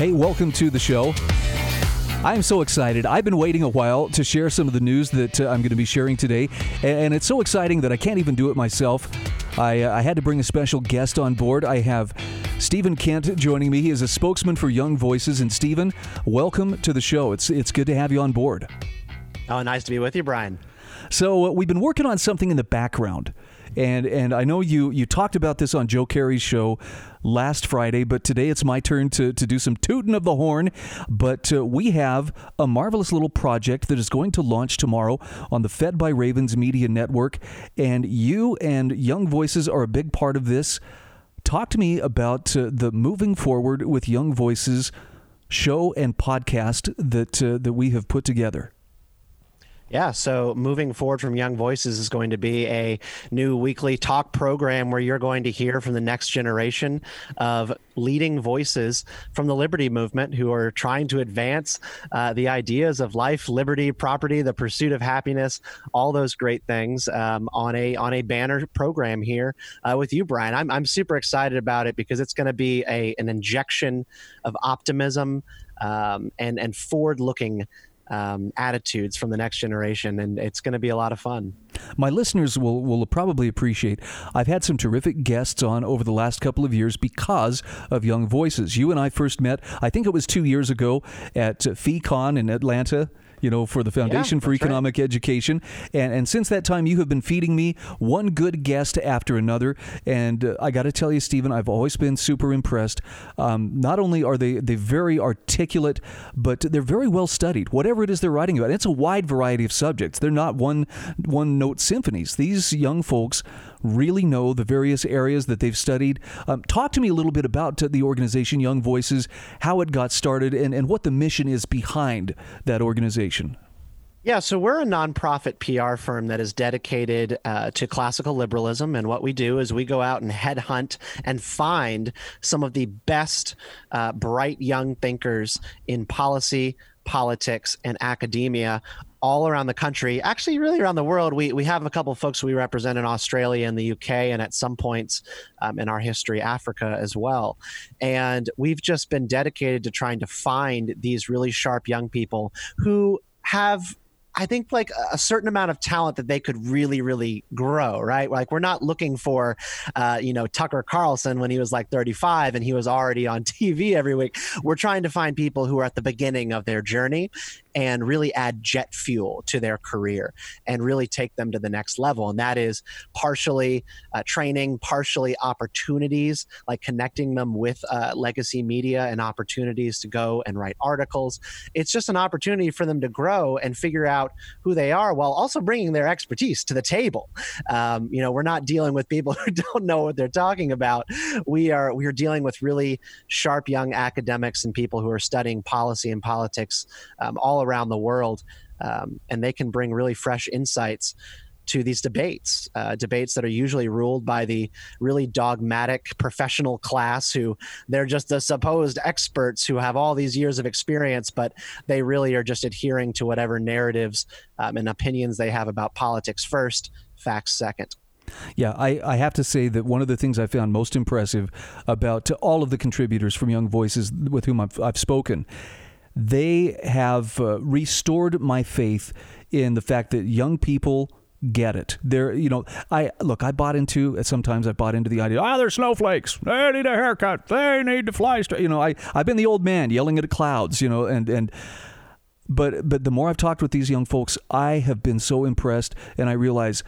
Hey, welcome to the show. I'm so excited. I've been waiting a while to share some of the news that uh, I'm going to be sharing today, and it's so exciting that I can't even do it myself. I, uh, I had to bring a special guest on board. I have Stephen Kent joining me. He is a spokesman for Young Voices. And Stephen, welcome to the show. It's it's good to have you on board. Oh, nice to be with you, Brian. So uh, we've been working on something in the background and and I know you you talked about this on Joe Carey's show last Friday, but today it's my turn to, to do some tooting of the horn. But uh, we have a marvelous little project that is going to launch tomorrow on the Fed by Ravens Media Network, and you and Young Voices are a big part of this. Talk to me about uh, the moving forward with Young Voices show and podcast that uh, that we have put together. Yeah, so moving forward from Young Voices is going to be a new weekly talk program where you're going to hear from the next generation of leading voices from the liberty movement who are trying to advance uh, the ideas of life, liberty, property, the pursuit of happiness, all those great things um, on a on a banner program here uh, with you, Brian. I'm I'm super excited about it because it's going to be a an injection of optimism um, and and forward looking um, attitudes from the next generation, and it's going to be a lot of fun. My listeners will will probably appreciate. I've had some terrific guests on over the last couple of years because of Young Voices. You and I first met, I think it was two years ago at FEEcon in Atlanta you know, for the Foundation yeah, for Economic right. Education. And, and since that time, you have been feeding me one good guest after another. And uh, I got to tell you, Stephen, I've always been super impressed. Um, not only are they, they very articulate, but they're very well studied. Whatever it is they're writing about, it's a wide variety of subjects. They're not one one note symphonies. These young folks really know the various areas that they've studied. Um, talk to me a little bit about the organization Young Voices, how it got started, and, and what the mission is behind that organization. Yeah, so we're a nonprofit PR firm that is dedicated uh, to classical liberalism. And what we do is we go out and headhunt and find some of the best, uh, bright young thinkers in policy, politics, and academia all around the country, actually, really around the world. We, we have a couple folks we represent in Australia and the UK, and at some points um, in our history, Africa as well. And we've just been dedicated to trying to find these really sharp young people who have I think like a certain amount of talent that they could really, really grow, right? Like we're not looking for, uh, you know, Tucker Carlson when he was like 35 and he was already on TV every week. We're trying to find people who are at the beginning of their journey and really add jet fuel to their career and really take them to the next level. And that is partially uh, training, partially opportunities, like connecting them with uh, legacy media and opportunities to go and write articles. It's just an opportunity for them to grow and figure out who they are while also bringing their expertise to the table. Um, you know, we're not dealing with people who don't know what they're talking about. We are we are dealing with really sharp young academics and people who are studying policy and politics um, all around the world, um, and they can bring really fresh insights to these debates, uh, debates that are usually ruled by the really dogmatic professional class who they're just the supposed experts who have all these years of experience, but they really are just adhering to whatever narratives um, and opinions they have about politics first, facts second. Yeah, I, I have to say that one of the things I found most impressive about all of the contributors from Young Voices with whom I've, I've spoken they have uh, restored my faith in the fact that young people get it. They're, you know, I look, I bought into sometimes I bought into the idea, ah, oh, they're snowflakes. They need a haircut. They need to fly straight. You know, I I've been the old man yelling at the clouds, you know, and and but but the more I've talked with these young folks, I have been so impressed and I realize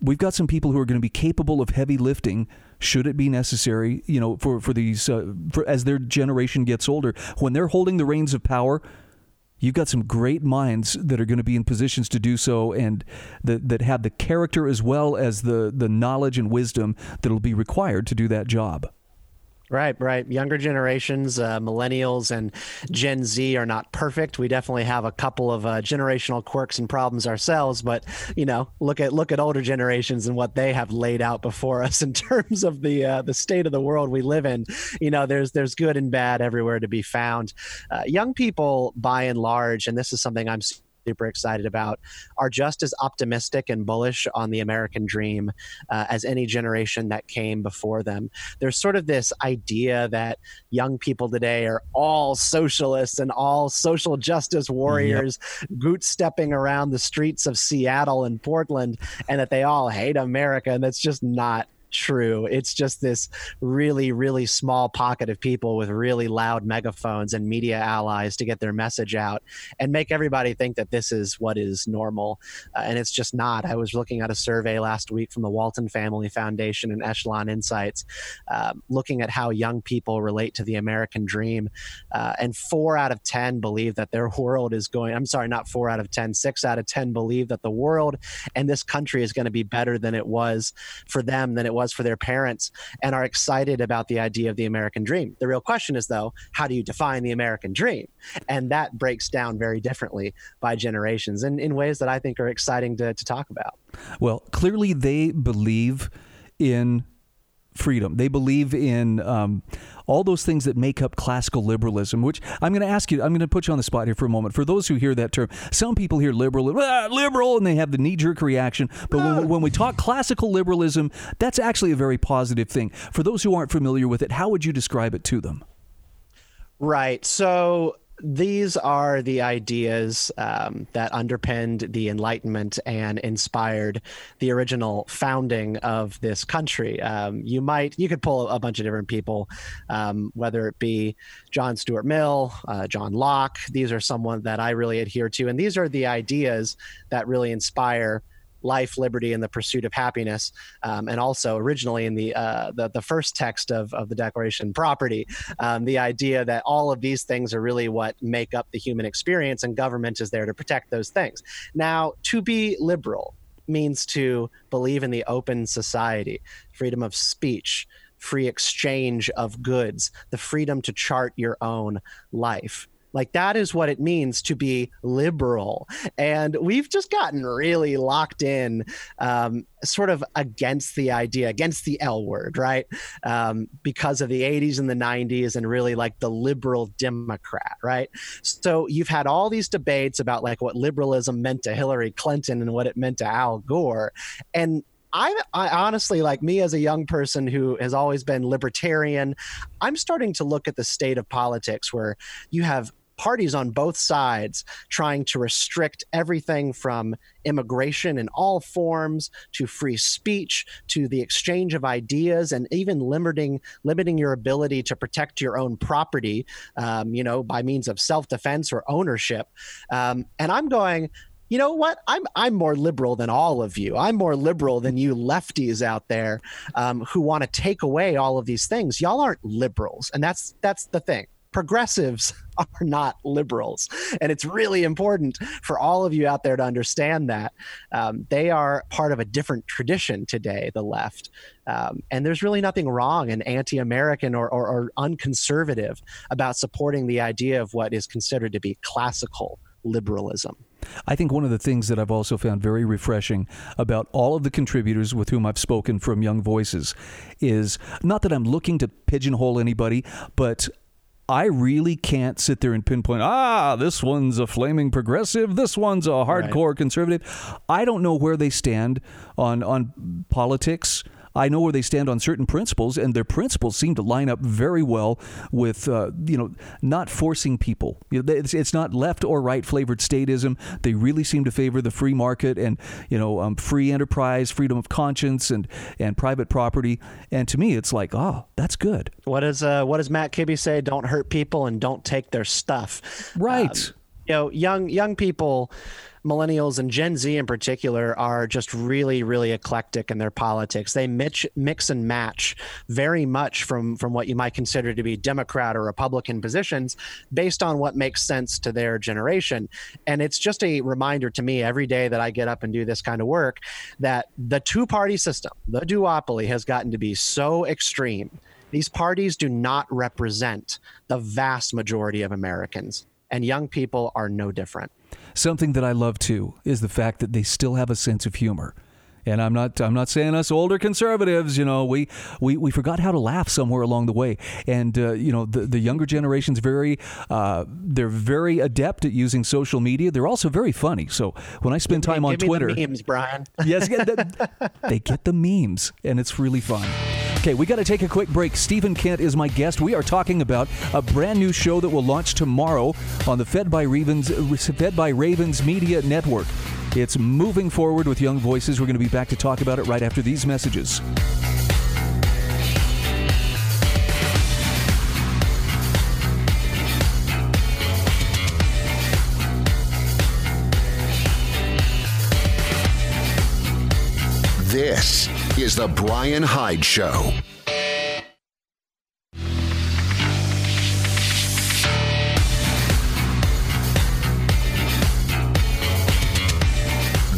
we've got some people who are going to be capable of heavy lifting should it be necessary, you know, for for these uh, for as their generation gets older, when they're holding the reins of power, you've got some great minds that are going to be in positions to do so and that that have the character as well as the the knowledge and wisdom that'll be required to do that job. Right, right. Younger generations, uh, millennials and Gen Z are not perfect. We definitely have a couple of uh, generational quirks and problems ourselves, but you know, look at look at older generations and what they have laid out before us in terms of the uh, the state of the world we live in. You know, there's there's good and bad everywhere to be found. Uh, young people, by and large, and this is something I'm super excited about are just as optimistic and bullish on the American dream uh, as any generation that came before them. There's sort of this idea that young people today are all socialists and all social justice warriors, yep. goot stepping around the streets of Seattle and Portland, and that they all hate America. And that's just not true. It's just this really, really small pocket of people with really loud megaphones and media allies to get their message out and make everybody think that this is what is normal. Uh, and it's just not. I was looking at a survey last week from the Walton Family Foundation and Echelon Insights, uh, looking at how young people relate to the American dream. Uh, and four out of 10 believe that their world is going, I'm sorry, not four out of 10, six out of 10 believe that the world and this country is going to be better than it was for them than it was was for their parents and are excited about the idea of the American dream. The real question is, though, how do you define the American dream? And that breaks down very differently by generations and in ways that I think are exciting to, to talk about. Well, clearly they believe in freedom. They believe in um, all those things that make up classical liberalism, which I'm going to ask you, I'm going to put you on the spot here for a moment. For those who hear that term, some people hear liberal, ah, liberal, and they have the knee jerk reaction. But when, when we talk classical liberalism, that's actually a very positive thing. For those who aren't familiar with it, how would you describe it to them? Right. So these are the ideas um, that underpinned the Enlightenment and inspired the original founding of this country. Um, you might you could pull a bunch of different people, um, whether it be John Stuart Mill, uh, John Locke. These are someone that I really adhere to, and these are the ideas that really inspire life, liberty, and the pursuit of happiness. Um, and also, originally in the, uh, the, the first text of, of the Declaration, property, um, the idea that all of these things are really what make up the human experience, and government is there to protect those things. Now, to be liberal means to believe in the open society, freedom of speech, free exchange of goods, the freedom to chart your own life. Like that is what it means to be liberal. And we've just gotten really locked in, um, sort of against the idea, against the L word, right? Um, because of the 80s and the 90s and really like the liberal Democrat, right? So you've had all these debates about like what liberalism meant to Hillary Clinton and what it meant to Al Gore. And I, I, honestly like me as a young person who has always been libertarian i'm starting to look at the state of politics where you have parties on both sides trying to restrict everything from immigration in all forms to free speech to the exchange of ideas and even limiting limiting your ability to protect your own property um, you know by means of self-defense or ownership um, and i'm going you know what? I'm I'm more liberal than all of you. I'm more liberal than you lefties out there um, who want to take away all of these things. Y'all aren't liberals, and that's that's the thing progressives are not liberals. And it's really important for all of you out there to understand that. Um, they are part of a different tradition today, the left. Um, and there's really nothing wrong and anti American or, or, or unconservative about supporting the idea of what is considered to be classical liberalism. I think one of the things that I've also found very refreshing about all of the contributors with whom I've spoken from Young Voices is not that I'm looking to pigeonhole anybody, but I really can't sit there and pinpoint, ah, this one's a flaming progressive, this one's a hardcore right. conservative. I don't know where they stand on on politics. I know where they stand on certain principles, and their principles seem to line up very well with, uh, you know, not forcing people. You know, it's, it's, not left or right flavored statism. They really seem to favor the free market and, you know, um, free enterprise, freedom of conscience, and and private property. And to me, it's like, oh, that's good. What does uh, what does Matt Kibbe say? Don't hurt people and don't take their stuff. Right. Um, you know, young young people millennials and Gen Z in particular are just really, really eclectic in their politics. They mix, mix and match very much from, from what you might consider to be Democrat or Republican positions based on what makes sense to their generation. And it's just a reminder to me every day that I get up and do this kind of work that the two party system, the duopoly, has gotten to be so extreme These parties do not represent the vast majority of Americans, and young people are no different. Something that I love too is the fact that they still have a sense of humor. And I'm not I'm not saying us older conservatives, you know, we we, we forgot how to laugh somewhere along the way. And uh, you know, the, the younger generation's very uh, they're very adept at using social media. They're also very funny. So when I spend time on Give Twitter, memes, Brian. yes, they get the memes, and it's really fun. Okay, we got to take a quick break. Stephen Kent is my guest. We are talking about a brand new show that will launch tomorrow on the Fed by Ravens Fed by Ravens Media Network. It's moving forward with young voices. We're going to be back to talk about it right after these messages. This is The Brian Hyde Show.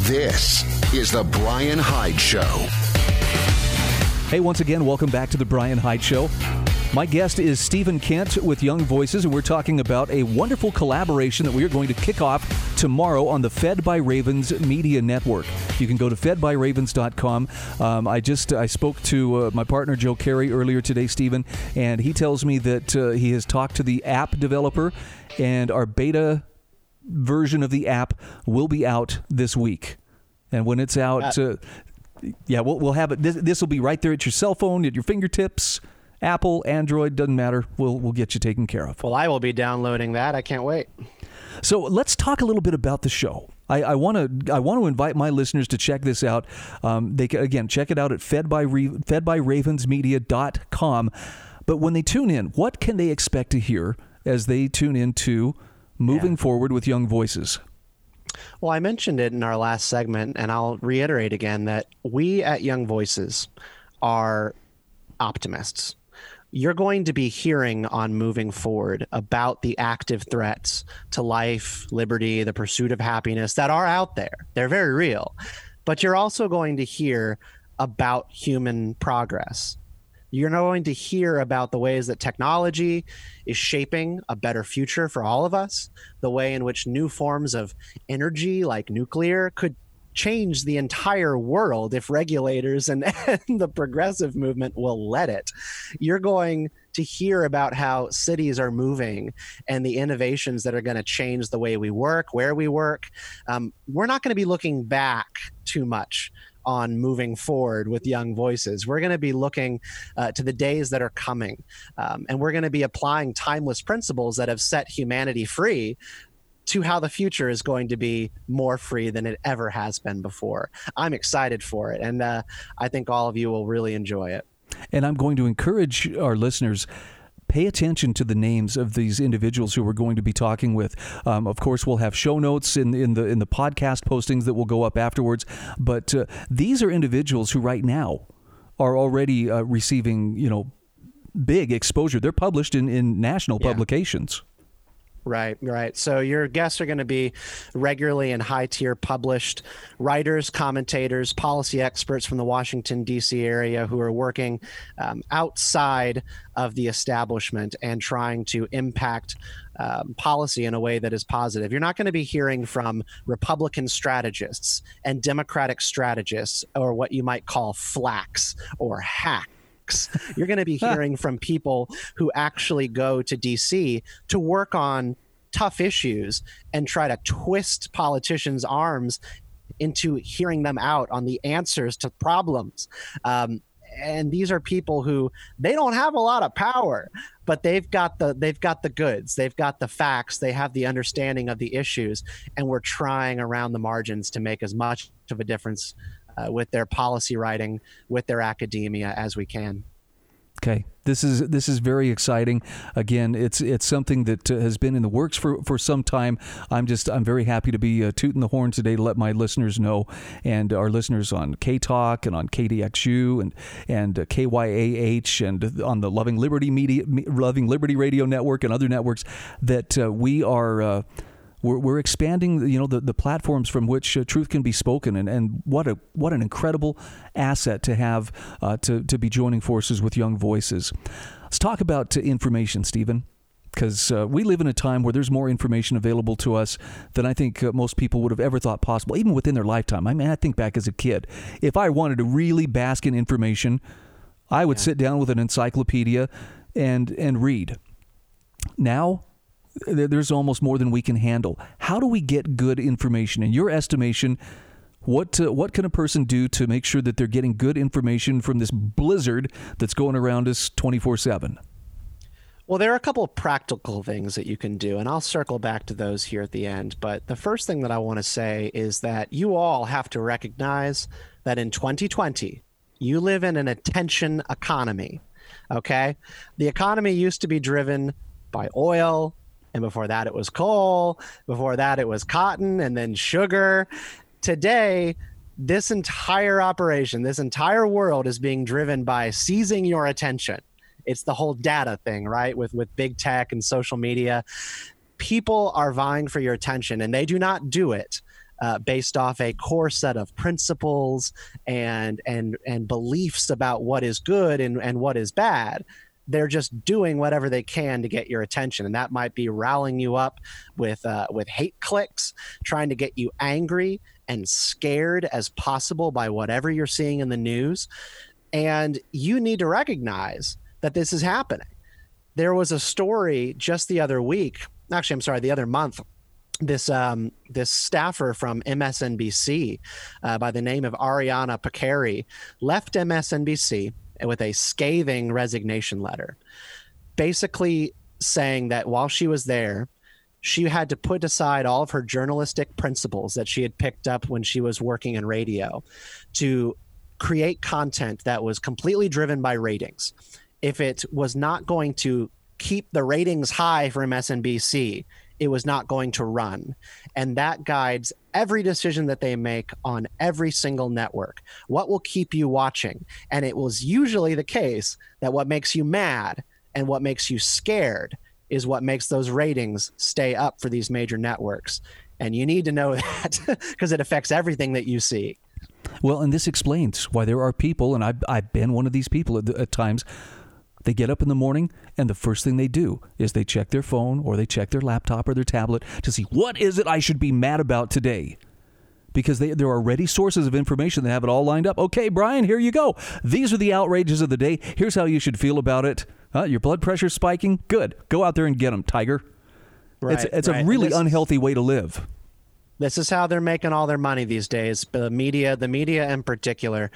This is The Brian Hyde Show. Hey, once again, welcome back to the Brian Hyde Show. My guest is Stephen Kent with Young Voices, and we're talking about a wonderful collaboration that we are going to kick off tomorrow on the Fed by Ravens Media Network. You can go to fedbyravens.com. Um, I just I spoke to uh, my partner Joe Carey earlier today, Stephen, and he tells me that uh, he has talked to the app developer, and our beta version of the app will be out this week. And when it's out, uh, yeah, we'll, we'll have it. This will be right there at your cell phone, at your fingertips. Apple, Android, doesn't matter. We'll we'll get you taken care of. Well, I will be downloading that. I can't wait. So let's talk a little bit about the show. I want to I want to invite my listeners to check this out. Um, they can, again check it out at fedby fedbyravensmedia.com. But when they tune in, what can they expect to hear as they tune into moving yeah. forward with young voices? Well, I mentioned it in our last segment, and I'll reiterate again that we at Young Voices are optimists. You're going to be hearing on moving forward about the active threats to life, liberty, the pursuit of happiness that are out there. They're very real. But you're also going to hear about human progress you're going to hear about the ways that technology is shaping a better future for all of us, the way in which new forms of energy like nuclear could change the entire world if regulators and, and, the progressive movement will let it. You're going to hear about how cities are moving and the innovations that are going to change the way we work, where we work. Um, we're not going to be looking back too much on moving forward with young voices. We're going to be looking uh, to the days that are coming, um, and we're going to be applying timeless principles that have set humanity free to how the future is going to be more free than it ever has been before. I'm excited for it, and uh, I think all of you will really enjoy it. And I'm going to encourage our listeners pay attention to the names of these individuals who we're going to be talking with. Um, of course, we'll have show notes in in the in the podcast postings that will go up afterwards. But uh, these are individuals who right now are already uh, receiving you know big exposure. They're published in in national yeah. publications. Right, right. So your guests are going to be regularly and high tier published writers, commentators, policy experts from the Washington, D.C. area who are working um, outside of the establishment and trying to impact um, policy in a way that is positive. You're not going to be hearing from Republican strategists and Democratic strategists or what you might call flacks or hacks you're going to be hearing from people who actually go to DC to work on tough issues and try to twist politicians' arms into hearing them out on the answers to problems. Um, and these are people who they don't have a lot of power but they've got the they've got the goods. They've got the facts. They have the understanding of the issues and we're trying around the margins to make as much of a difference uh, with their policy writing, with their academia as we can. Okay, this is this is very exciting. Again, it's it's something that uh, has been in the works for, for some time. I'm just I'm very happy to be uh, tooting the horn today to let my listeners know, and our listeners on K Talk and on KDXU and and uh, KYAH and on the Loving Liberty Media Loving Liberty Radio Network and other networks that uh, we are uh, We're, we're expanding, you know, the, the platforms from which uh, truth can be spoken, and, and what a what an incredible asset to have uh, to to be joining forces with Young Voices. Let's talk about uh, information, Stephen because uh, we live in a time where there's more information available to us than I think uh, most people would have ever thought possible, even within their lifetime. I mean, I think back as a kid, if I wanted to really bask in information, I would yeah. sit down with an encyclopedia and and read. Now, there's almost more than we can handle. How do we get good information? In your estimation, what uh, what can a person do to make sure that they're getting good information from this blizzard that's going around us 24 7? Well, there are a couple of practical things that you can do, and I'll circle back to those here at the end. But the first thing that I want to say is that you all have to recognize that in 2020, you live in an attention economy. Okay. The economy used to be driven by oil, and before that, it was coal. Before that, it was cotton and then sugar. Today, this entire operation, this entire world is being driven by seizing your attention it's the whole data thing, right? With with big tech and social media, people are vying for your attention, and they do not do it. Uh, based off a core set of principles and and and beliefs about what is good and, and what is bad they're just doing whatever they can to get your attention and that might be rallying you up with uh, with hate clicks trying to get you angry and scared as possible by whatever you're seeing in the news and you need to recognize that this is happening. There was a story just the other week, actually, I'm sorry, the other month. This um, this staffer from MSNBC uh, by the name of Ariana Pekary left MSNBC with a scathing resignation letter, basically saying that while she was there, she had to put aside all of her journalistic principles that she had picked up when she was working in radio to create content that was completely driven by ratings if it was not going to keep the ratings high for MSNBC, it was not going to run. And that guides every decision that they make on every single network. What will keep you watching? And it was usually the case that what makes you mad and what makes you scared is what makes those ratings stay up for these major networks. And you need to know that because it affects everything that you see. Well, and this explains why there are people, and I've, I've been one of these people at, at times they get up in the morning and the first thing they do is they check their phone or they check their laptop or their tablet to see what is it I should be mad about today. Because they, there are ready sources of information that have it all lined up. Okay, Brian, here you go. These are the outrages of the day. Here's how you should feel about it. Huh? Your blood pressure spiking? Good. Go out there and get them, Tiger. Right, it's it's right. a really unhealthy way to live. This is how they're making all their money these days. The media, the media in particular.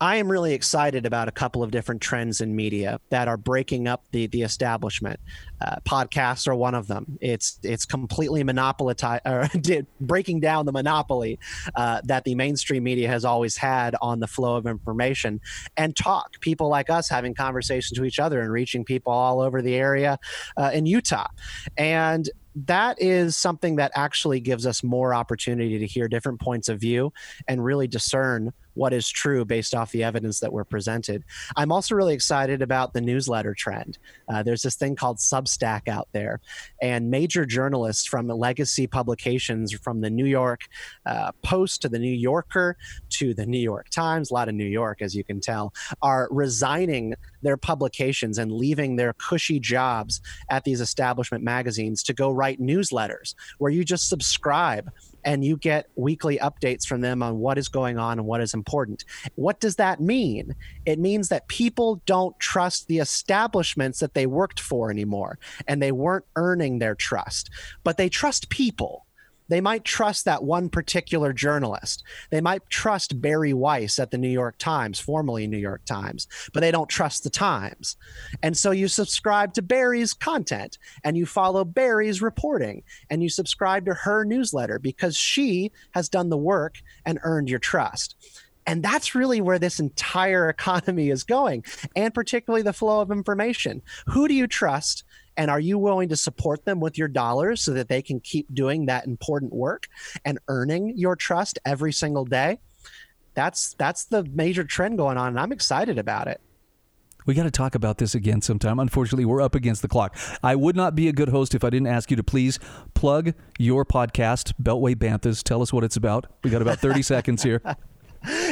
I am really excited about a couple of different trends in media that are breaking up the the establishment. Uh, podcasts are one of them. It's it's completely monopolized, or breaking down the monopoly uh, that the mainstream media has always had on the flow of information and talk. People like us having conversations with each other and reaching people all over the area uh, in Utah, and that is something that actually gives us more opportunity to hear different points of view and really discern what is true based off the evidence that we're presented. I'm also really excited about the newsletter trend. Uh, there's this thing called Substack out there, and major journalists from legacy publications, from the New York uh, Post to the New Yorker to the New York Times, a lot of New York, as you can tell, are resigning their publications and leaving their cushy jobs at these establishment magazines to go write newsletters where you just subscribe and you get weekly updates from them on what is going on and what is important. What does that mean? It means that people don't trust the establishments that they worked for anymore and they weren't earning their trust, but they trust people. They might trust that one particular journalist. They might trust Bari Weiss at the New York Times, formerly New York Times, but they don't trust the Times. And so you subscribe to Bari's content and you follow Bari's reporting and you subscribe to her newsletter because she has done the work and earned your trust. And that's really where this entire economy is going, and particularly the flow of information. Who do you trust? And are you willing to support them with your dollars so that they can keep doing that important work and earning your trust every single day? That's that's the major trend going on, and I'm excited about it. We got to talk about this again sometime. Unfortunately, we're up against the clock. I would not be a good host if I didn't ask you to please plug your podcast, Beltway Banthas. Tell us what it's about. We got about 30 seconds here.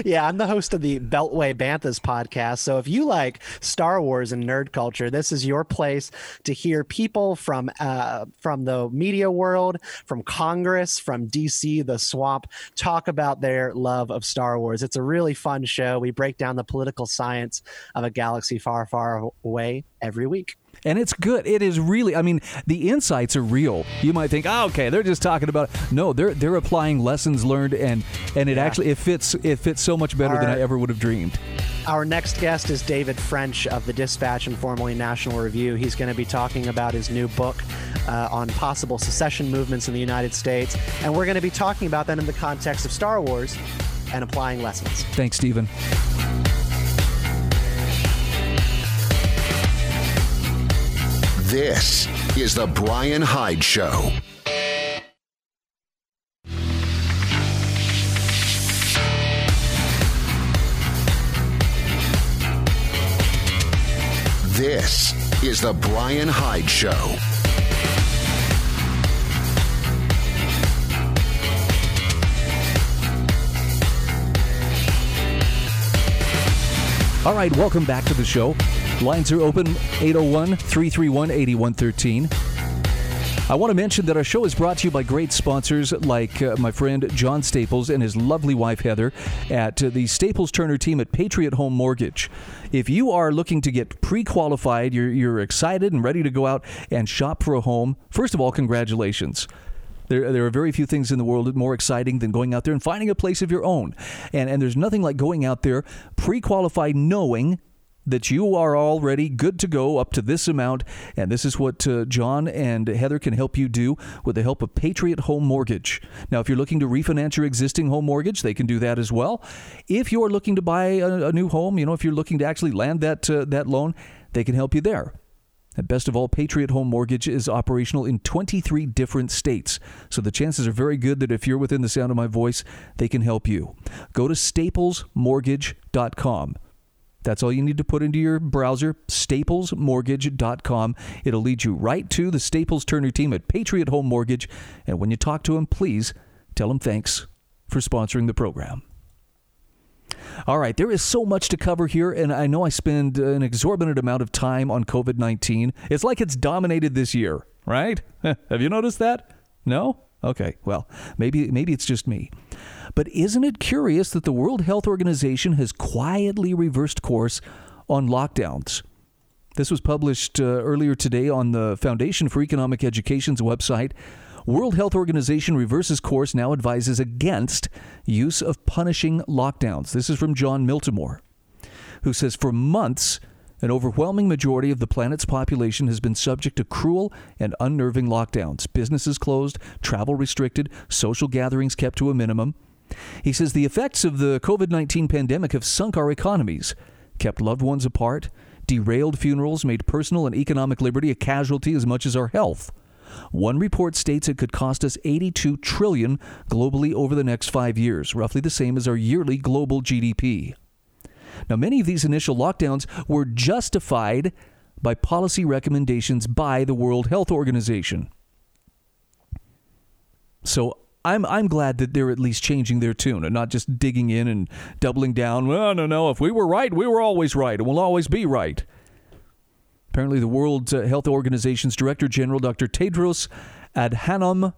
Yeah, I'm the host of the Beltway Banthas podcast. So if you like Star Wars and nerd culture, this is your place to hear people from uh, from the media world, from Congress, from DC, the swamp, talk about their love of Star Wars. It's a really fun show. We break down the political science of a galaxy far, far away every week and it's good. It is really. I mean, the insights are real. You might think, oh, okay, they're just talking about. No, they're they're applying lessons learned, and and it yeah. actually it fits it fits so much better Our, than I ever would have dreamed. Our next guest is David French of the Dispatch and formerly National Review. He's going to be talking about his new book uh, on possible secession movements in the United States, and we're going to be talking about that in the context of Star Wars and applying lessons. Thanks, Stephen. This is The Brian Hyde Show. This is The Brian Hyde Show. All right, welcome back to the show. Lines are open 801 331 8113. I want to mention that our show is brought to you by great sponsors like uh, my friend John Staples and his lovely wife Heather at uh, the Staples Turner team at Patriot Home Mortgage. If you are looking to get pre qualified, you're, you're excited and ready to go out and shop for a home, first of all, congratulations. There, there are very few things in the world more exciting than going out there and finding a place of your own. And, and there's nothing like going out there pre qualified knowing that you are already good to go up to this amount. And this is what uh, John and Heather can help you do with the help of Patriot Home Mortgage. Now, if you're looking to refinance your existing home mortgage, they can do that as well. If you're looking to buy a, a new home, you know, if you're looking to actually land that, uh, that loan, they can help you there. And best of all, Patriot Home Mortgage is operational in 23 different states. So the chances are very good that if you're within the sound of my voice, they can help you. Go to staplesmortgage.com. That's all you need to put into your browser, staplesmortgage.com. It'll lead you right to the Staples Turner team at Patriot Home Mortgage. And when you talk to them, please tell them thanks for sponsoring the program. All right, there is so much to cover here, and I know I spend an exorbitant amount of time on COVID 19. It's like it's dominated this year, right? Have you noticed that? No? Okay, well, maybe, maybe it's just me. But isn't it curious that the World Health Organization has quietly reversed course on lockdowns? This was published uh, earlier today on the Foundation for Economic Education's website. World Health Organization reverses course now advises against use of punishing lockdowns. This is from Jon Miltimore, who says for months an overwhelming majority of the planet's population has been subject to cruel and unnerving lockdowns. Businesses closed, travel restricted, social gatherings kept to a minimum. He says the effects of the COVID 19 pandemic have sunk our economies, kept loved ones apart, derailed funerals, made personal and economic liberty a casualty as much as our health. One report states it could cost us 82 trillion globally over the next 5 years, roughly the same as our yearly global GDP. Now, many of these initial lockdowns were justified by policy recommendations by the World Health Organization. So I'm I'm glad that they're at least changing their tune and not just digging in and doubling down. Well, no, no. If we were right, we were always right, and we'll always be right. Apparently, the World uh, Health Organization's Director General, Dr. Tedros Adhanom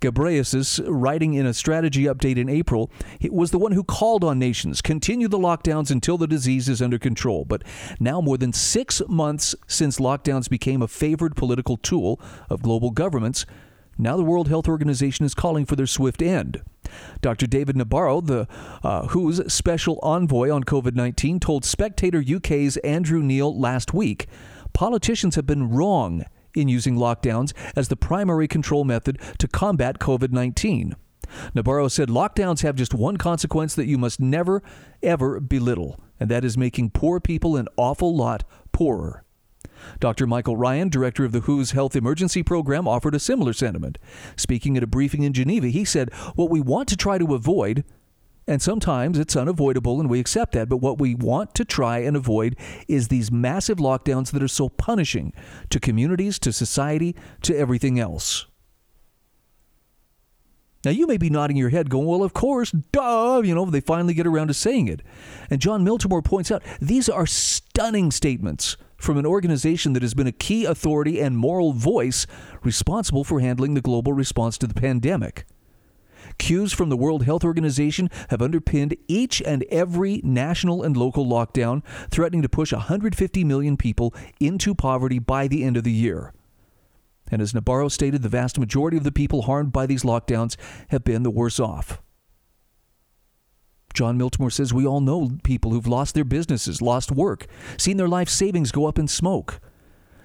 Ghebreyesus, writing in a strategy update in April, was the one who called on nations continue the lockdowns until the disease is under control. But now, more than six months since lockdowns became a favored political tool of global governments, now the World Health Organization is calling for their swift end. Dr. David Nabarro, the uh, WHO's special envoy on COVID 19, told Spectator UK's Andrew Neil last week politicians have been wrong in using lockdowns as the primary control method to combat COVID 19. Nabarro said lockdowns have just one consequence that you must never, ever belittle, and that is making poor people an awful lot poorer. Dr. Michael Ryan, director of the WHO's Health Emergency Program, offered a similar sentiment. Speaking at a briefing in Geneva, he said, What we want to try to avoid And sometimes it's unavoidable and we accept that. But what we want to try and avoid is these massive lockdowns that are so punishing to communities, to society, to everything else. Now, you may be nodding your head, going, Well, of course, duh, you know, they finally get around to saying it. And Jon Miltimore points out these are stunning statements from an organization that has been a key authority and moral voice responsible for handling the global response to the pandemic. Cues from the World Health Organization have underpinned each and every national and local lockdown, threatening to push 150 million people into poverty by the end of the year. And as Nabarro stated, the vast majority of the people harmed by these lockdowns have been the worse off. Jon Miltimore says we all know people who've lost their businesses, lost work, seen their life savings go up in smoke.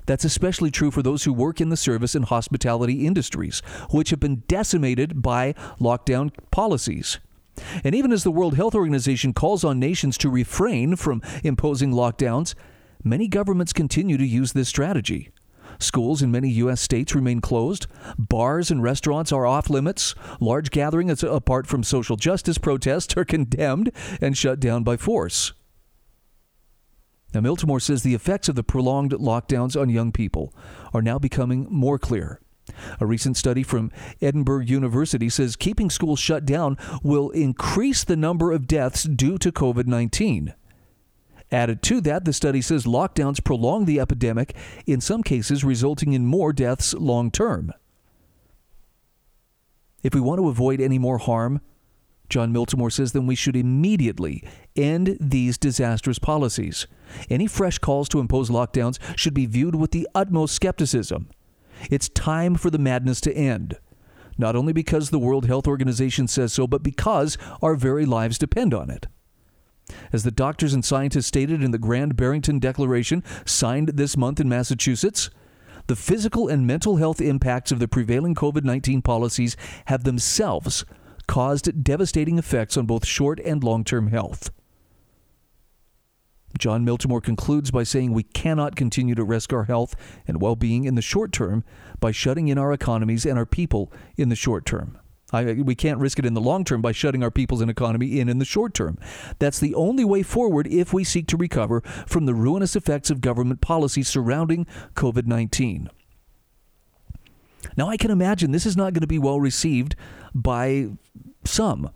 That's especially true for those who work in the service and hospitality industries, which have been decimated by lockdown policies. And even as the World Health Organization calls on nations to refrain from imposing lockdowns, many governments continue to use this strategy. Schools in many U.S. states remain closed. Bars and restaurants are off limits. Large gatherings, apart from social justice protests, are condemned and shut down by force. Now, Miltimore says the effects of the prolonged lockdowns on young people are now becoming more clear. A recent study from Edinburgh University says keeping schools shut down will increase the number of deaths due to COVID 19. Added to that, the study says lockdowns prolong the epidemic, in some cases, resulting in more deaths long term. If we want to avoid any more harm, Jon Miltimore says, then we should immediately end these disastrous policies. Any fresh calls to impose lockdowns should be viewed with the utmost skepticism. It's time for the madness to end. Not only because the World Health Organization says so, but because our very lives depend on it. As the doctors and scientists stated in the Grand Barrington Declaration signed this month in Massachusetts, the physical and mental health impacts of the prevailing COVID 19 policies have themselves caused devastating effects on both short and long term health. Jon Miltimore concludes by saying we cannot continue to risk our health and well being in the short term by shutting in our economies and our people in the short term. I, we can't risk it in the long term by shutting our people's and economy in in the short term. That's the only way forward if we seek to recover from the ruinous effects of government policy surrounding COVID 19. Now, I can imagine this is not going to be well received by some.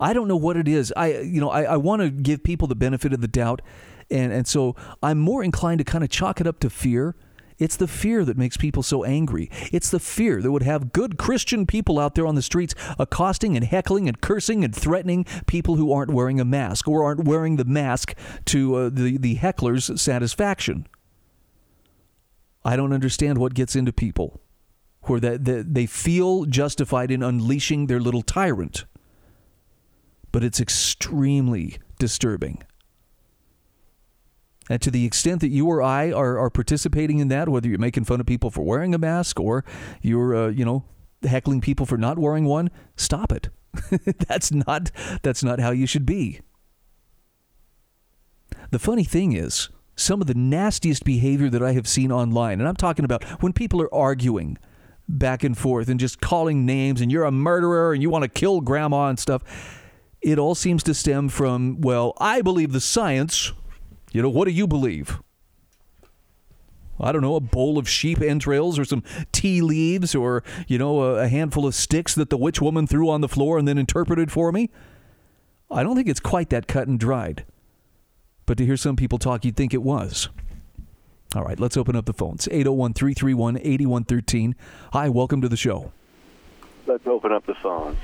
I don't know what it is. I, you know, I, I want to give people the benefit of the doubt, and and so I'm more inclined to kind of chalk it up to fear it's the fear that makes people so angry. It's the fear that would have good Christian people out there on the streets accosting and heckling and cursing and threatening people who aren't wearing a mask or aren't wearing the mask to uh, the, the heckler's satisfaction. I don't understand what gets into people where that, that they feel justified in unleashing their little tyrant. But it's extremely disturbing. And to the extent that you or I are, are participating in that, whether you're making fun of people for wearing a mask or you're, uh, you know, heckling people for not wearing one, stop it. that's not that's not how you should be. The funny thing is, some of the nastiest behavior that I have seen online, and I'm talking about when people are arguing back and forth and just calling names and you're a murderer and you want to kill grandma and stuff, it all seems to stem from, well, I believe the science you know, what do you believe? I don't know, a bowl of sheep entrails or some tea leaves or, you know, a, handful of sticks that the witch woman threw on the floor and then interpreted for me? I don't think it's quite that cut and dried. But to hear some people talk, you'd think it was. All right, let's open up the phones. 801 331 8113. Hi, welcome to the show. Let's open up the phones.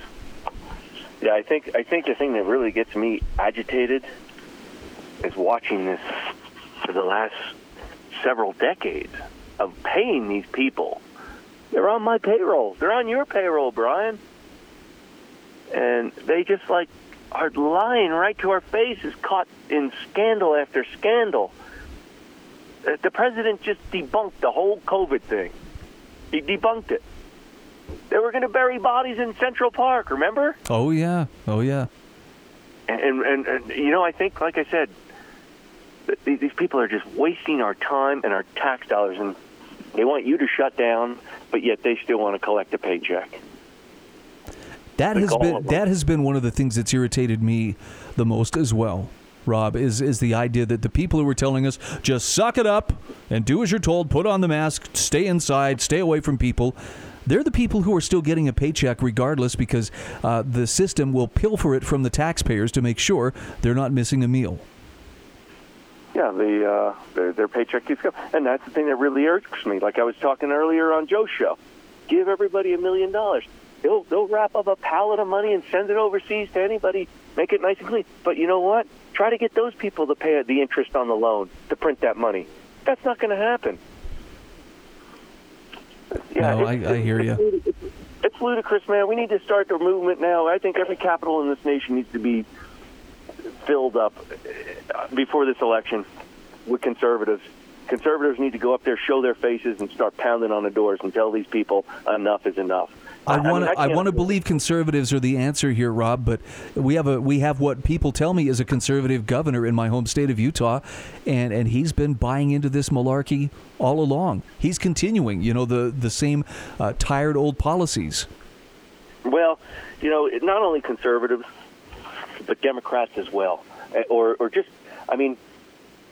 Yeah, I think I think the thing that really gets me agitated is watching this for the last several decades of paying these people. They're on my payroll. They're on your payroll, Brian. And they just like are lying right to our faces, caught in scandal after scandal. Uh, the president just debunked the whole COVID thing. He debunked it. They were going to bury bodies in Central Park, remember? Oh, yeah. Oh, yeah. And, and, and, you know, I think, like I said, these people are just wasting our time and our tax dollars, and they want you to shut down, but yet they still want to collect a paycheck. That has been that has been one of the things that's irritated me the most as well. Rob, is is the idea that the people who were telling us just suck it up and do as you're told, put on the mask, stay inside, stay away from people. They're the people who are still getting a paycheck regardless because uh, the system will pilfer it from the taxpayers to make sure they're not missing a meal. Yeah, the uh, their, their paycheck keeps coming, and that's the thing that really irks me. Like I was talking earlier on Joe's show, give everybody a million dollars. They'll they'll wrap up a pallet of money and send it overseas to anybody, make it nice and clean. But you know what? Try to get those people to pay the interest on the loan to print that money. That's not going to happen. Yeah, no, I, I hear you. It's, it's ludicrous, man. We need to start the movement now. I think every capital in this nation needs to be filled up before this election with conservatives. Conservatives need to go up there, show their faces, and start pounding on the doors and tell these people enough is enough. I want to. I, mean, I want to believe conservatives are the answer here, Rob. But we have a we have what people tell me is a conservative governor in my home state of Utah, and and he's been buying into this malarkey all along. He's continuing, you know, the the same uh, tired old policies. Well, you know, not only conservatives, but Democrats as well, eh, or or just, I mean,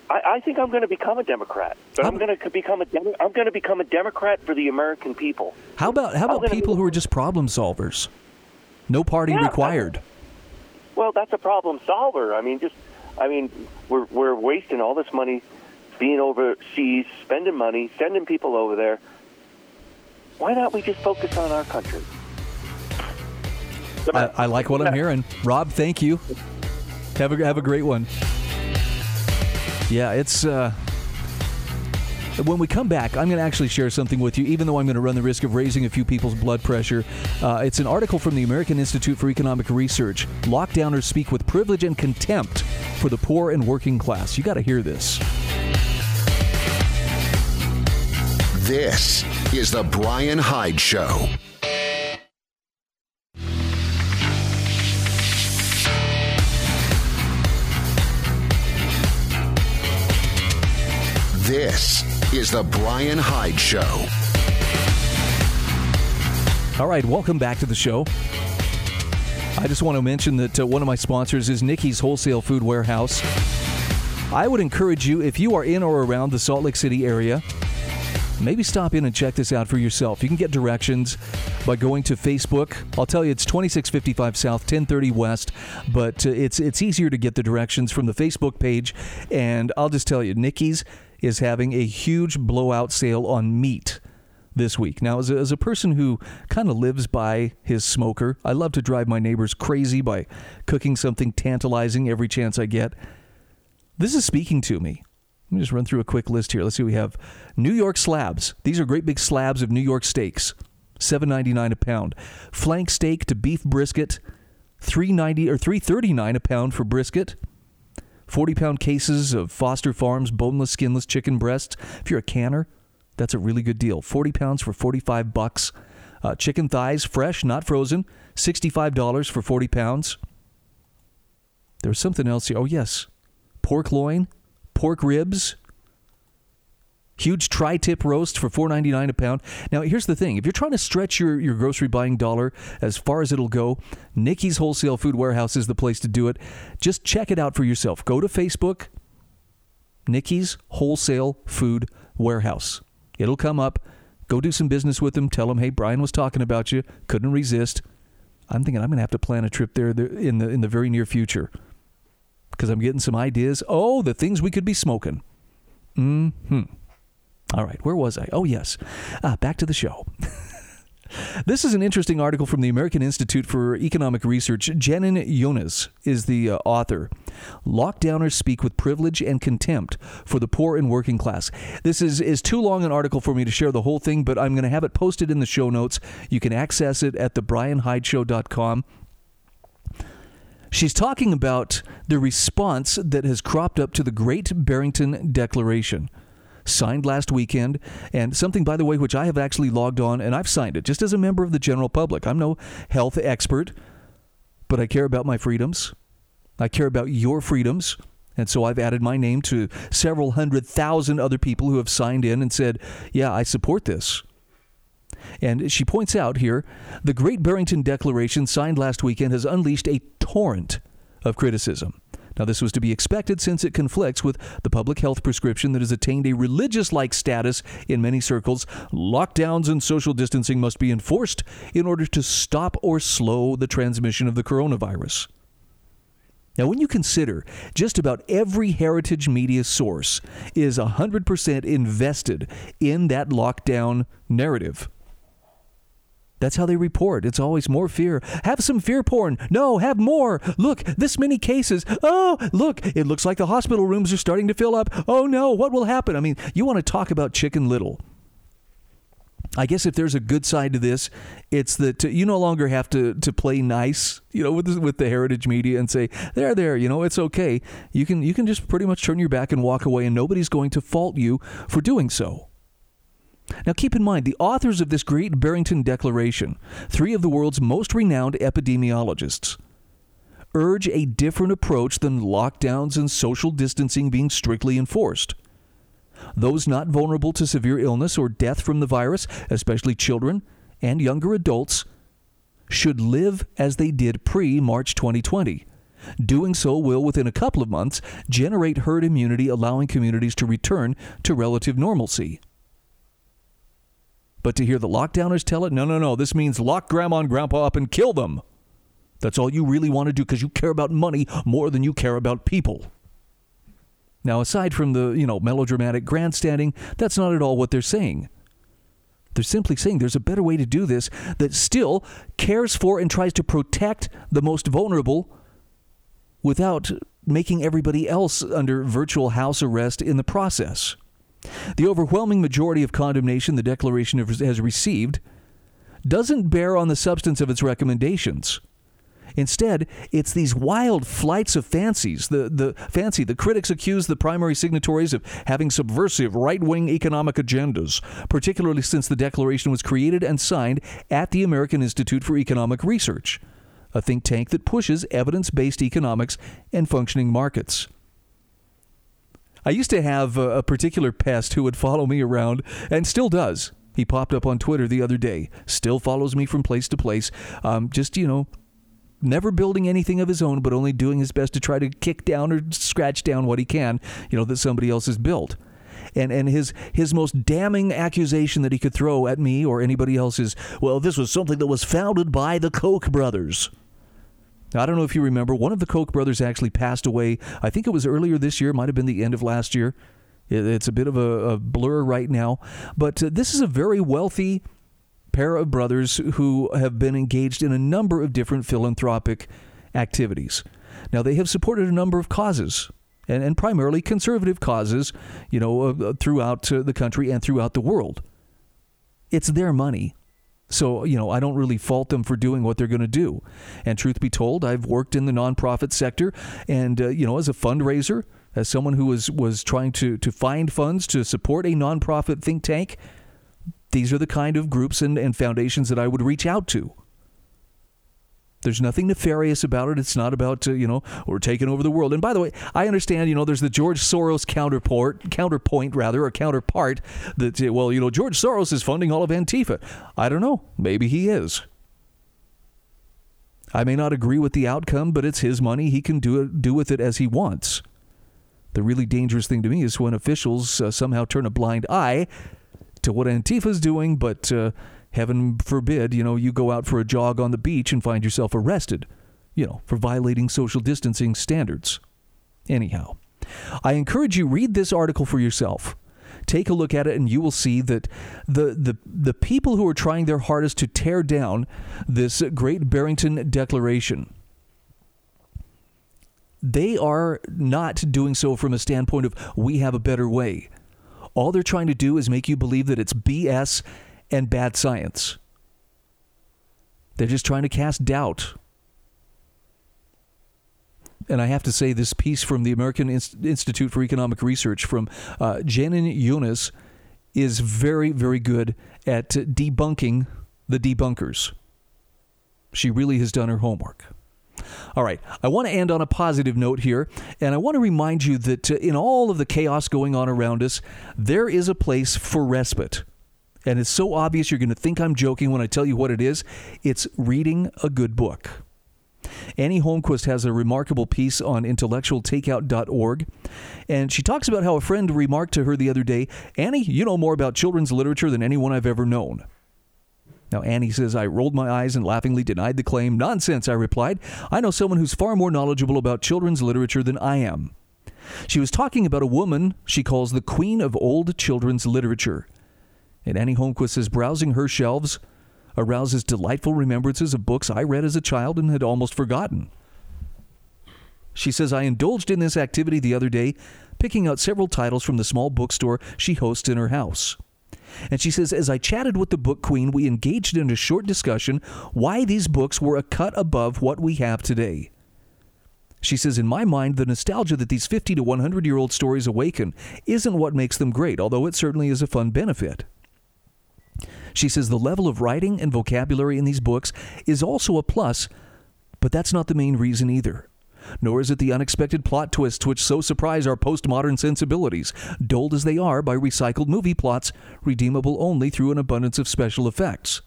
I, I think I'm going to become a Democrat, but how, I'm going to become a I'm going to become a Democrat for the American people. How about how about people be, who are just problem solvers? No party yeah, required. well, that's a problem solver. I mean, just I mean, we're we're wasting all this money being overseas, spending money, sending people over there. Why not we just focus on our country? I, I like what I'm hearing. Rob, thank you. Have a have a great one. Yeah, it's. Uh, when we come back, I'm going to actually share something with you, even though I'm going to run the risk of raising a few people's blood pressure. Uh, it's an article from the American Institute for Economic Research. Lockdowners speak with privilege and contempt for the poor and working class. You got to hear this. This is The Brian Hyde Show. This is The Brian Hyde Show. All right, welcome back to the show. I just want to mention that uh, one of my sponsors is Nikki's Wholesale Food Warehouse. I would encourage you, if you are in or around the Salt Lake City area, maybe stop in and check this out for yourself. You can get directions by going to Facebook. I'll tell you, it's 2655 South, 1030 West, but uh, it's it's easier to get the directions from the Facebook page. And I'll just tell you, Nikki's is having a huge blowout sale on meat this week. Now, as a, as a person who kind of lives by his smoker, I love to drive my neighbors crazy by cooking something tantalizing every chance I get. This is speaking to me. Let me just run through a quick list here. Let's see. We have New York slabs. These are great big slabs of New York steaks, seven ninety nine a pound. Flank steak to beef brisket, three ninety or three thirty nine a pound for brisket. 40 pound cases of Foster Farms boneless, skinless chicken breasts. If you're a canner, that's a really good deal. 40 pounds for 45 bucks. Uh, chicken thighs, fresh, not frozen, $65 for 40 pounds. There's something else here. Oh, yes. Pork loin, pork ribs, Huge tri-tip roast for $4.99 a pound. Now, here's the thing: if you're trying to stretch your, your grocery buying dollar as far as it'll go, Nikki's Wholesale Food Warehouse is the place to do it. Just check it out for yourself. Go to Facebook, Nikki's Wholesale Food Warehouse. It'll come up. Go do some business with them. Tell them, hey, Brian was talking about you. Couldn't resist. I'm thinking I'm going to have to plan a trip there in the in the very near future because I'm getting some ideas. Oh, the things we could be smoking. Hmm. All right, where was I? Oh, yes. Uh, back to the show. this is an interesting article from the American Institute for Economic Research. Jenin Younes is the uh, author. Lockdowners speak with privilege and contempt for the poor and working class. This is, is too long an article for me to share the whole thing, but I'm going to have it posted in the show notes. You can access it at thebrianhydeshow.com. She's talking about the response that has cropped up to the Great Barrington Declaration signed last weekend, and something, by the way, which I have actually logged on and I've signed it just as a member of the general public. I'm no health expert, but I care about my freedoms. I care about your freedoms. And so I've added my name to several hundred thousand other people who have signed in and said, Yeah, I support this. And she points out here the Great Barrington Declaration signed last weekend has unleashed a torrent of criticism. Now, this was to be expected since it conflicts with the public health prescription that has attained a religious like status in many circles. Lockdowns and social distancing must be enforced in order to stop or slow the transmission of the coronavirus. Now, when you consider just about every heritage media source is 100% invested in that lockdown narrative, that's how they report. It's always more fear. Have some fear porn. No, have more. Look, this many cases. Oh, look, it looks like the hospital rooms are starting to fill up. Oh no, what will happen? I mean, you want to talk about chicken little. I guess if there's a good side to this, it's that you no longer have to, to play nice, you know, with the, with the heritage media and say there, there, you know, it's okay. You can you can just pretty much turn your back and walk away, and nobody's going to fault you for doing so. Now, keep in mind, the authors of this great Barrington Declaration, three of the world's most renowned epidemiologists, urge a different approach than lockdowns and social distancing being strictly enforced. Those not vulnerable to severe illness or death from the virus, especially children and younger adults, should live as they did pre March 2020. Doing so will, within a couple of months, generate herd immunity, allowing communities to return to relative normalcy. But to hear the lockdowners tell it, no, no, no, this means lock grandma and grandpa up and kill them. That's all you really want to do because you care about money more than you care about people. Now, aside from the, you know, melodramatic grandstanding, that's not at all what they're saying. They're simply saying there's a better way to do this that still cares for and tries to protect the most vulnerable without making everybody else under virtual house arrest in the process. The overwhelming majority of condemnation the Declaration has received doesn't bear on the substance of its recommendations. Instead, it's these wild flights of fancies. The, the fancy, the critics accuse the primary signatories of having subversive right-wing economic agendas, particularly since the declaration was created and signed at the American Institute for Economic Research, a think tank that pushes evidence-based economics and functioning markets. I used to have a, a particular pest who would follow me around and still does. He popped up on Twitter the other day. Still follows me from place to place. Um, just, you know, never building anything of his own, but only doing his best to try to kick down or scratch down what he can, you know, that somebody else has built. And and his his most damning accusation that he could throw at me or anybody else is, well, this was something that was founded by the Koch brothers. I don't know if you remember, one of the Koch brothers actually passed away. I think it was earlier this year, might have been the end of last year. It's a bit of a, a blur right now. But uh, this is a very wealthy pair of brothers who have been engaged in a number of different philanthropic activities. Now, they have supported a number of causes. And, and primarily conservative causes, you know, uh, throughout uh, the country and throughout the world. It's their money. So, you know, I don't really fault them for doing what they're going to do. And truth be told, I've worked in the nonprofit sector and, uh, you know, as a fundraiser, as someone who was, was trying to, to find funds to support a nonprofit think tank, these are the kind of groups and, and foundations that I would reach out to. There's nothing nefarious about it. It's not about uh, you know we're taking over the world. And by the way, I understand you know there's the George Soros counterpart, counterpoint rather, or counterpart that uh, well you know George Soros is funding all of Antifa. I don't know. Maybe he is. I may not agree with the outcome, but it's his money. He can do do with it as he wants. The really dangerous thing to me is when officials uh, somehow turn a blind eye to what Antifa's doing, but uh, heaven forbid, you know, you go out for a jog on the beach and find yourself arrested, you know, for violating social distancing standards. Anyhow, I encourage you read this article for yourself. Take a look at it and you will see that the, the, the people who are trying their hardest to tear down this great Barrington Declaration they are not doing so from a standpoint of we have a better way. All they're trying to do is make you believe that it's BS and bad science. They're just trying to cast doubt. And I have to say, this piece from the American Institute for Economic Research from uh, Jenin Younes is very, very good at debunking the debunkers. She really has done her homework. All right, I want to end on a positive note here, and I want to remind you that uh, in all of the chaos going on around us, there is a place for respite And it's so obvious you're going to think I'm joking when I tell you what it is. It's reading a good book. Annie Holmquist has a remarkable piece on intellectualtakeout.org, and she talks about how a friend remarked to her the other day, Annie, you know more about children's literature than anyone I've ever known. Now, Annie says, I rolled my eyes and laughingly denied the claim. Nonsense, I replied. I know someone who's far more knowledgeable about children's literature than I am. She was talking about a woman she calls the queen of old children's literature. And Annie Holmquist says, browsing her shelves arouses delightful remembrances of books I read as a child and had almost forgotten. She says, I indulged in this activity the other day, picking out several titles from the small bookstore she hosts in her house. And she says, as I chatted with the book queen, we engaged in a short discussion why these books were a cut above what we have today. She says, in my mind, the nostalgia that these 50 to 100 year old stories awaken isn't what makes them great, although it certainly is a fun benefit. She says the level of writing and vocabulary in these books is also a plus, but that's not the main reason either. Nor is it the unexpected plot twists which so surprise our postmodern sensibilities, dulled as they are by recycled movie plots, redeemable only through an abundance of special effects.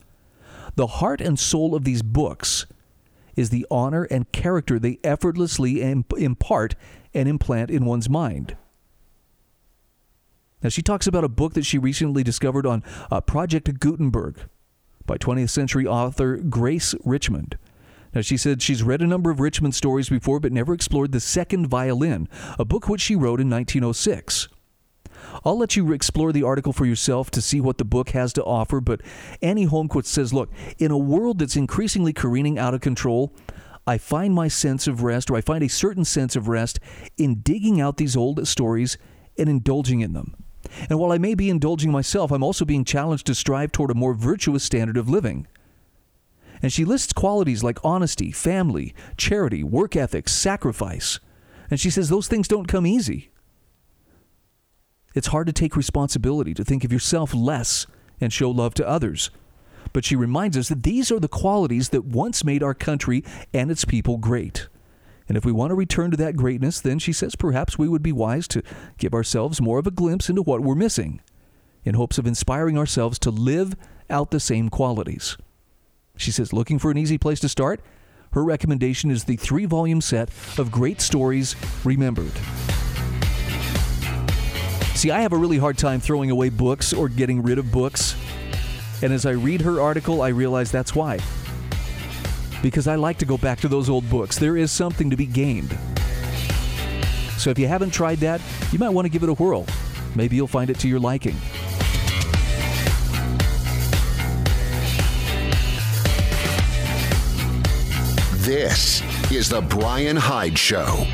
The heart and soul of these books is the honor and character they effortlessly impart and implant in one's mind. Now, she talks about a book that she recently discovered on uh, Project Gutenberg by 20th century author Grace Richmond. Now, she said she's read a number of Richmond stories before, but never explored The Second Violin, a book which she wrote in 1906. I'll let you explore the article for yourself to see what the book has to offer, but Annie Holmquist says, Look, in a world that's increasingly careening out of control, I find my sense of rest, or I find a certain sense of rest, in digging out these old stories and indulging in them. And while I may be indulging myself, I'm also being challenged to strive toward a more virtuous standard of living. And she lists qualities like honesty, family, charity, work ethics, sacrifice. And she says those things don't come easy. It's hard to take responsibility, to think of yourself less and show love to others. But she reminds us that these are the qualities that once made our country and its people great. And if we want to return to that greatness, then she says perhaps we would be wise to give ourselves more of a glimpse into what we're missing, in hopes of inspiring ourselves to live out the same qualities. She says, looking for an easy place to start? Her recommendation is the three volume set of Great Stories Remembered. See, I have a really hard time throwing away books or getting rid of books. And as I read her article, I realize that's why because I like to go back to those old books. There is something to be gained. So if you haven't tried that, you might want to give it a whirl. Maybe you'll find it to your liking. This is The Brian Hyde Show.